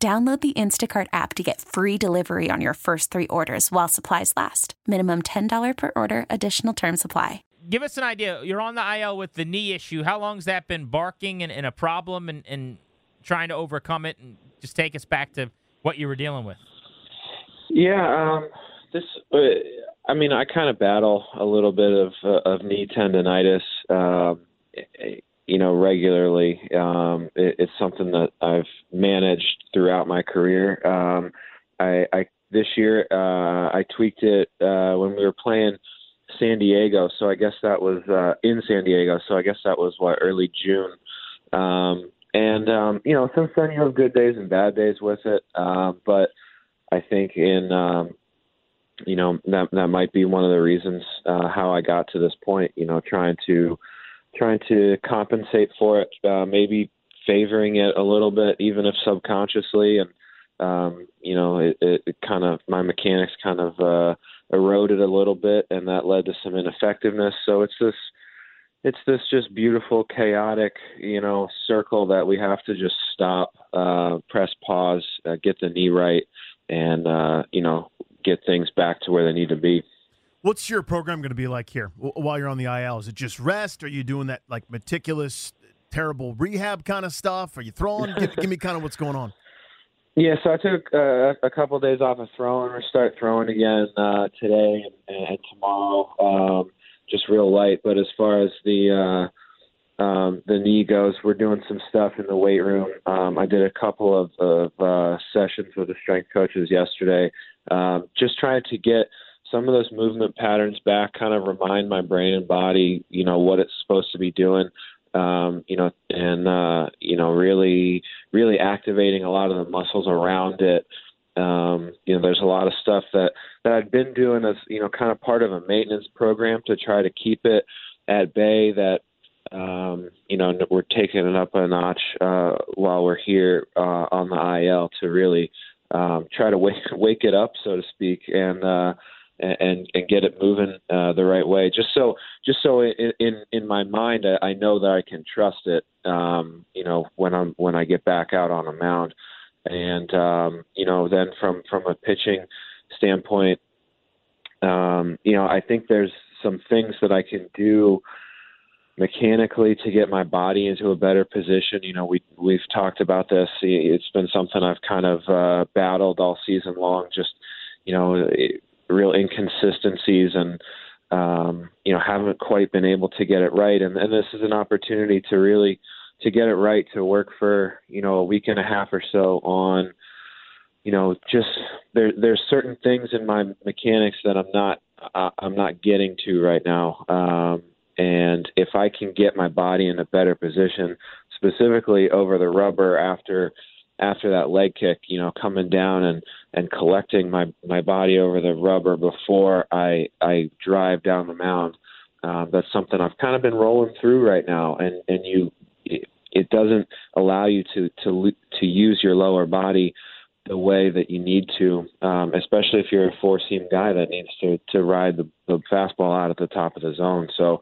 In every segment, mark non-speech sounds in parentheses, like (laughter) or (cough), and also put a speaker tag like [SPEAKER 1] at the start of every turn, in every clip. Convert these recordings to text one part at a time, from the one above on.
[SPEAKER 1] Download the Instacart app to get free delivery on your first three orders while supplies last. Minimum $10 per order, additional term supply.
[SPEAKER 2] Give us an idea. You're on the IL with the knee issue. How long has that been barking and, and a problem and, and trying to overcome it? And just take us back to what you were dealing with.
[SPEAKER 3] Yeah, um, this. Uh, I mean, I kind of battle a little bit of uh, of knee tendonitis. Um, you know, regularly. Um, it, it's something that I've managed throughout my career. Um, I, I this year uh, I tweaked it uh, when we were playing San Diego, so I guess that was uh, in San Diego. So I guess that was what early June. Um, and um, you know, since then you have good days and bad days with it. Um, but I think in um, you know that that might be one of the reasons uh, how I got to this point. You know, trying to trying to compensate for it, uh, maybe favoring it a little bit, even if subconsciously. And um, you know, it, it, it kind of my mechanics kind of uh, eroded a little bit, and that led to some ineffectiveness. So it's this. It's this just beautiful, chaotic, you know, circle that we have to just stop, uh, press pause, uh, get the knee right, and uh, you know, get things back to where they need to be.
[SPEAKER 4] What's your program going to be like here while you're on the IL? Is it just rest? Are you doing that like meticulous, terrible rehab kind of stuff? Are you throwing? give, give, me kind of what's going on. (laughs)
[SPEAKER 3] Yeah, so I took uh, a couple of days off of throwing. We start throwing again uh, today and, and tomorrow, um, just real light. But as far as the uh, um, the knee goes, we're doing some stuff in the weight room. Um, I did a couple of, of uh, sessions with the strength coaches yesterday, um, just trying to get – some of those movement patterns back, kind of remind my brain and body, you know, what it's supposed to be doing. Um, you know, and uh, you know, really, really activating a lot of the muscles around it. Um, you know, there's a lot of stuff that that I've been doing as you know, kind of part of a maintenance program to try to keep it at bay. That um, you know, we're taking it up a notch uh, while we're here uh, on the IL to really um, try to wake (laughs) wake it up, so to speak, and uh, and and get it moving uh, the right way. Just so just so in in, in my mind, I, I know that I can trust it. Um, you know, when I'm when I get back out on a mound, and um, you know, then from from a pitching standpoint, um, you know, I think there's some things that I can do mechanically to get my body into a better position. You know, we we've talked about this. It's been something I've kind of uh, battled all season long. Just you know, real inconsistencies and um, you know haven't quite been able to get it right. And, and this is an opportunity to really to get it right to work for you know a week and a half or so on you know just there there's certain things in my mechanics that I'm not uh, I'm not getting to right now. Um, and if I can get my body in a better position, specifically over the rubber after after that leg kick, you know, coming down and and collecting my my body over the rubber before I I drive down the mound. Uh, that's something I've kind of been rolling through right now, and and you it, it doesn't allow you to to to use your lower body the way that you need to, um, especially if you're a four seam guy that needs to to ride the, the fastball out at the top of the zone. So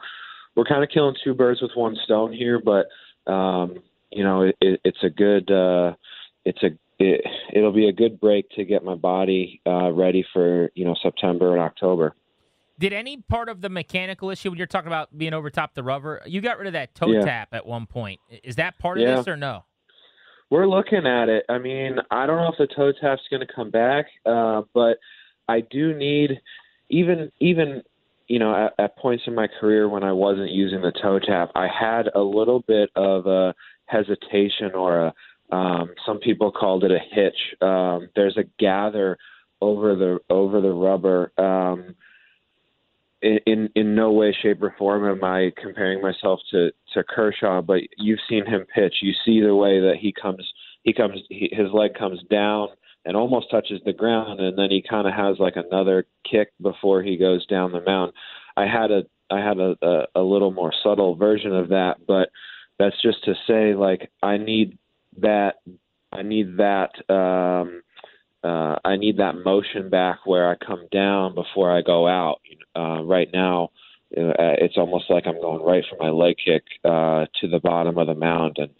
[SPEAKER 3] we're kind of killing two birds with one stone here, but um, you know it, it, it's a good. Uh, it's a it, it'll be a good break to get my body uh, ready for you know September and October.
[SPEAKER 2] Did any part of the mechanical issue when you're talking about being over top the rubber, you got rid of that toe
[SPEAKER 3] Yeah.
[SPEAKER 2] tap at one point? Is that part of
[SPEAKER 3] Yeah.
[SPEAKER 2] this or no?
[SPEAKER 3] We're looking at it. I mean, I don't know if the toe tap's going to come back, uh, but I do need even even you know at, at points in my career when I wasn't using the toe tap, I had a little bit of a hesitation or a um, some people called it a hitch. Um, there's a gather over the over the rubber. Um, in, in no way, shape, or form am I comparing myself to to Kershaw, but you've seen him pitch. You see the way that he comes. He comes. He, his leg comes down and almost touches the ground, and then he kind of has like another kick before he goes down the mound. I had a I had a, a, a little more subtle version of that, but that's just to say like I need that I need that um, uh, I need that motion back where I come down before I go out. Uh, right now, uh, it's almost like I'm going right for my leg kick uh, to the bottom of the mound, and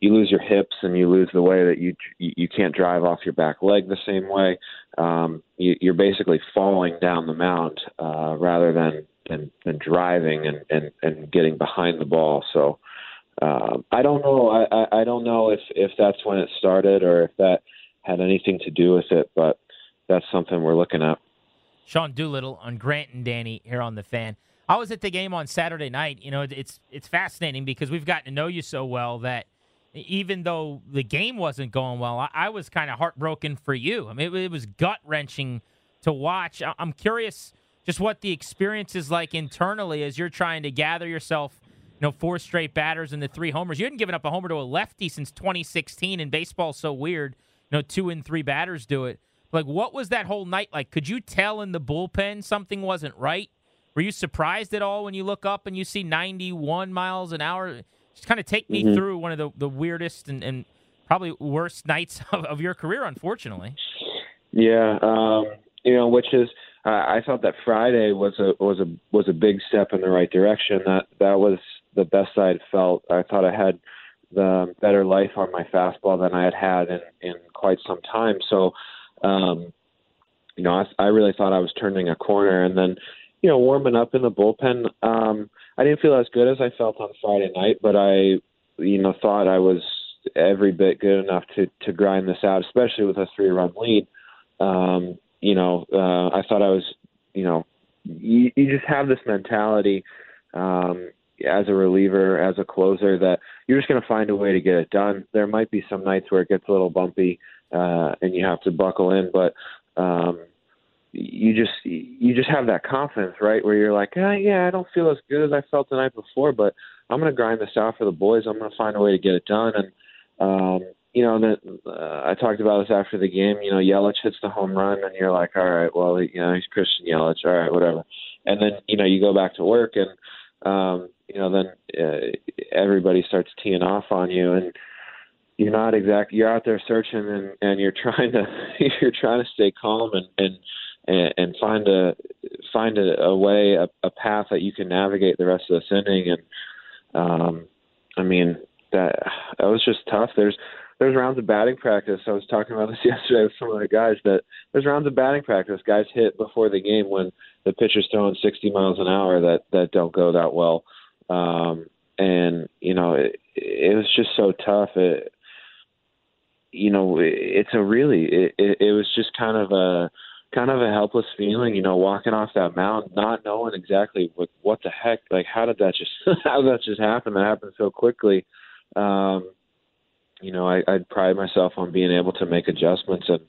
[SPEAKER 3] you lose your hips and you lose the way that you you can't drive off your back leg the same way. Um, you, you're basically falling down the mound uh, rather than than, than driving and, and, and getting behind the ball. So uh, I don't know. I, I, I don't know if if that's when it started or if that had anything to do with it, but that's something we're looking at.
[SPEAKER 2] Sean Doolittle on Grant and Danny here on the fan. I was at the game on Saturday night. You know, it's it's fascinating because we've gotten to know you so well that even though the game wasn't going well, I, I was kind of heartbroken for you. I mean, it, it was gut wrenching to watch. I, I'm curious just what the experience is like internally as you're trying to gather yourself. You know, four straight batters and the three homers. You hadn't given up a homer to a lefty since 2016, and baseball's so weird. You know, two and three batters do it. Like, what was that whole night like? Could you tell in the bullpen something wasn't right? Were you surprised at all when you look up and you see 91 miles an hour? Just kind of take me mm-hmm. through one of the, the weirdest and, and probably worst nights (laughs) of, of your career, unfortunately.
[SPEAKER 3] Yeah, um, you know, which is uh, I thought that Friday was a was a was a big step in the right direction. That that was the best I had felt. I thought I had the better life on my fastball than I had had in in quite some time. So, um, you know, I, I really thought I was turning a corner, and then, you know, warming up in the bullpen. Um, I didn't feel as good as I felt on Friday night, but I, you know, thought I was every bit good enough to to grind this out, especially with a three run lead. Um, you know, uh, I thought I was, you know, you, you just have this mentality um, as a reliever, as a closer, that you're just going to find a way to get it done. There might be some nights where it gets a little bumpy uh, and you have to buckle in, but um, you just you just have that confidence, right? Where you're like, ah, yeah, I don't feel as good as I felt the night before, but I'm going to grind this out for the boys. I'm going to find a way to get it done, and um, you know, that uh, I talked about this after the game. You know, Yelich hits the home run, and you're like, all right, well, you know, he's Christian Yelich, all right, whatever. And then you know, you go back to work, and um, you know, then uh, everybody starts teeing off on you, and you're not exactly you're out there searching, and and you're trying to (laughs) you're trying to stay calm and and and, find a find a, a way a, a path that you can navigate the rest of this inning, and um, I mean that that was just tough. There's there's rounds of batting practice. I was talking about this (laughs) yesterday with some of the guys that there's rounds of batting practice. Guys hit before the game when the pitcher's throwing 60 miles an hour that that don't go that well. Um, and you know, it, it was just so tough. It, you know, it, it's a really it, it, it was just kind of a kind of a helpless feeling, you know, walking off that mountain, not knowing exactly what what the heck, like how did that just (laughs) how did that just happen? That happened so quickly. Um, you know, I, I pride myself on being able to make adjustments and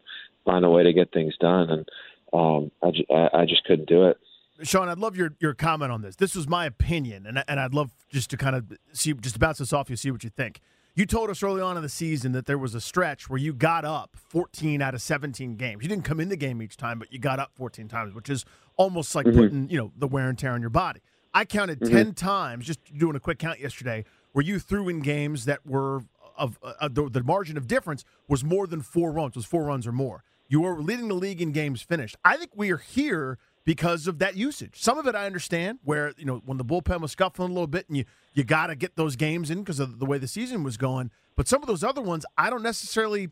[SPEAKER 3] find a way to get things done, and um, I, I, I just couldn't do it.
[SPEAKER 4] Sean, I'd love your, your comment on this. This was my opinion, and, and I'd love just to kind of see, just to bounce this off you, see what you think. You told us early on in the season that there was a stretch where you got up 14 out of 17 games. You didn't come in the game each time, but you got up 14 times, which is almost like mm-hmm. putting, you know, the wear and tear on your body. I counted mm-hmm. 10 times, just doing a quick count yesterday, where you threw in games that were of uh, the, the, margin of difference was more than four runs, was four runs or more. You were leading the league in games finished. I think we are here because of that usage. Some of it I understand, where you know when the bullpen was scuffling a little bit, and you you got to get those games in because of the way the season was going. But some of those other ones, I don't necessarily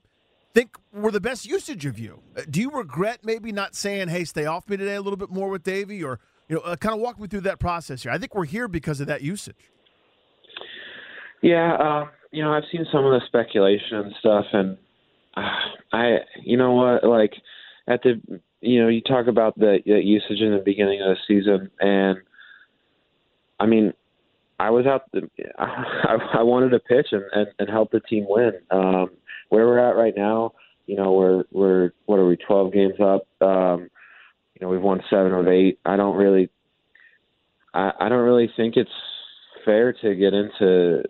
[SPEAKER 4] think were the best usage of you. Uh, do you regret maybe not saying, "Hey, stay off me today" a little bit more with Davey, or you know, uh, kind of walk me through that process here? I think we're here because of that usage.
[SPEAKER 3] Yeah, uh, you know, I've seen some of the speculation and stuff, and uh, I, you know what, like at the, you know, you talk about the, the usage in the beginning of the season, and I mean, I was out. The, (laughs) I, I wanted to pitch and, and, and help the team win. Um, where we're at right now, you know, we're we're what are we, twelve games up? Um, you know, we've won seven of eight. I don't really, I, I don't really think it's fair to get into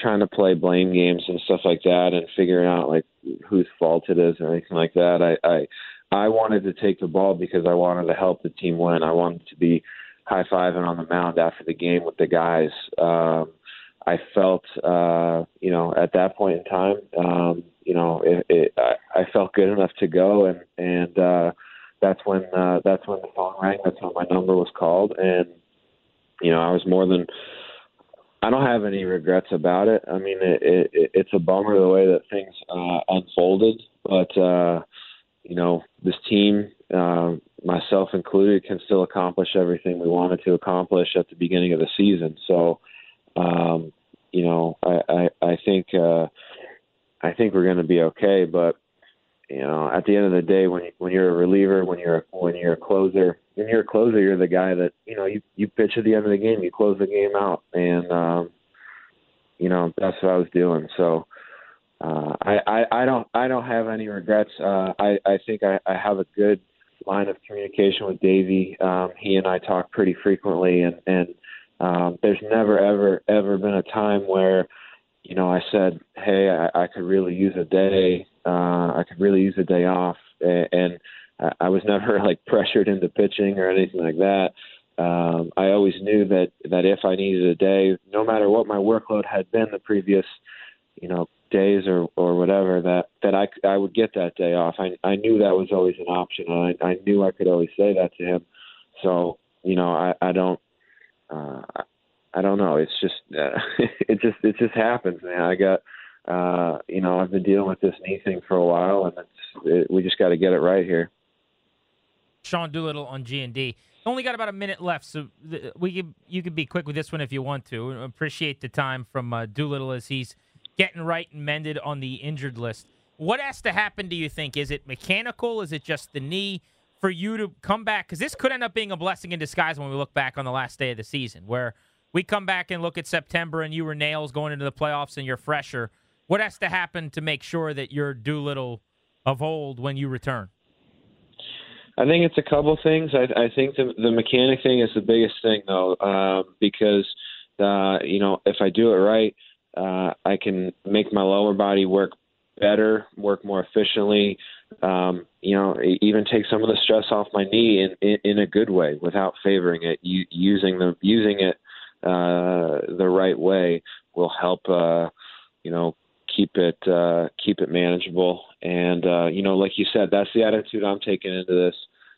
[SPEAKER 3] trying to play blame games and stuff like that, and figuring out like whose fault it is or anything like that. I I, I wanted to take the ball because I wanted to help the team win. I wanted to be high fiving on the mound after the game with the guys. Um, I felt, uh, you know, at that point in time, um, you know, it, it, I, I felt good enough to go, and and uh, that's when uh, that's when the phone rang. That's when my number was called, and you know, I was more than. I don't have any regrets about it. I mean, it, it, it's a bummer the way that things uh, unfolded, but uh, you know, this team, uh, myself included, can still accomplish everything we wanted to accomplish at the beginning of the season. So, um, you know, I, I, I think uh, I think we're going to be okay. But you know, at the end of the day, when when you're a reliever, when you're when you're a closer, when you're a closer, you're the guy that you know you you pitch at the end of the game, you close the game out, and um, you know that's what I was doing. So. Uh, I, I, I don't I don't have any regrets. Uh, I, I think I, I have a good line of communication with Davey. Um, he and I talk pretty frequently, and, and um, there's never ever ever been a time where you know I said, "Hey, I, I could really use a day. Uh, I could really use a day off," and, and I was never (laughs) like pressured into pitching or anything like that. Um, I always knew that that if I needed a day, no matter what my workload had been the previous, you know, days or or whatever that that I I would get that day off. I I knew that was always an option, and I I knew I could always say that to him. So you know I I don't uh, I don't know. It's just uh, (laughs) it just it just happens, man. I got uh, you know I've been dealing with this knee thing for a while, and it's it, we just got to get it right here.
[SPEAKER 2] Sean Doolittle on G and D. Only got about a minute left, so we could you could be quick with this one if you want to. Appreciate the time from uh, Doolittle as he's getting right and mended on the injured list. What has to happen, do you think? Is it mechanical? Is it just the knee for you to come back? Because this could end up being a blessing in disguise when we look back on the last day of the season, where we come back and look at September and you were nails going into the playoffs and you're fresher. What has to happen to make sure that you're Doolittle of old when you return?
[SPEAKER 3] I think it's a couple things. I, I think the the mechanic thing is the biggest thing, though, uh, because uh, you know if I do it right, uh, I can make my lower body work better, work more efficiently. Um, you know, even take some of the stress off my knee in, in, in a good way without favoring it. U- using the using it uh, the right way will help. Uh, you know, keep it uh, keep it manageable. And uh, you know, like you said, that's the attitude I'm taking into this.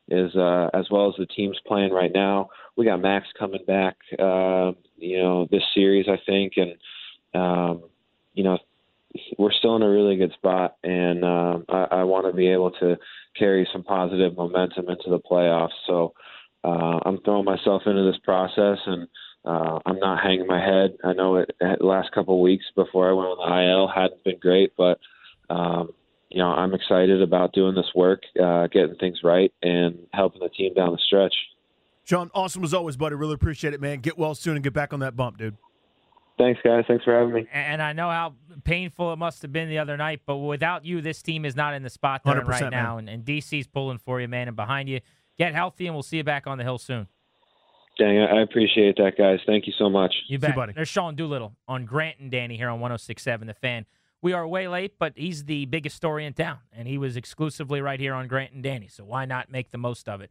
[SPEAKER 3] Is uh, as well as the team's playing right now. We got Max coming back. Uh, you know, this series I think, and um, you know, we're still in a really good spot, and uh, I, I want to be able to carry some positive momentum into the playoffs. So uh, I'm throwing myself into this process, and uh, I'm not hanging my head. I know it, the last couple of weeks before I went on the IL hadn't been great, but um, you know I'm excited about doing this work, uh, getting things right, and helping the team down the stretch.
[SPEAKER 4] Sean, awesome as always, buddy. Really appreciate it, man. Get well soon and get back on that bump, dude.
[SPEAKER 3] Thanks, guys. Thanks for having me.
[SPEAKER 2] And I know how painful it must have been the other night, but without you, this team is not in the spot they're in right now. And, and DC's pulling for you, man, and behind you. Get healthy, and we'll see you back on the hill soon.
[SPEAKER 3] Dang, I appreciate that, guys. Thank you so much.
[SPEAKER 2] You bet. You, There's Sean Doolittle on Grant and Danny here on 106.7 The Fan. We are way late, but he's the biggest story in town, and he was exclusively right here on Grant and Danny. So why not make the most of it?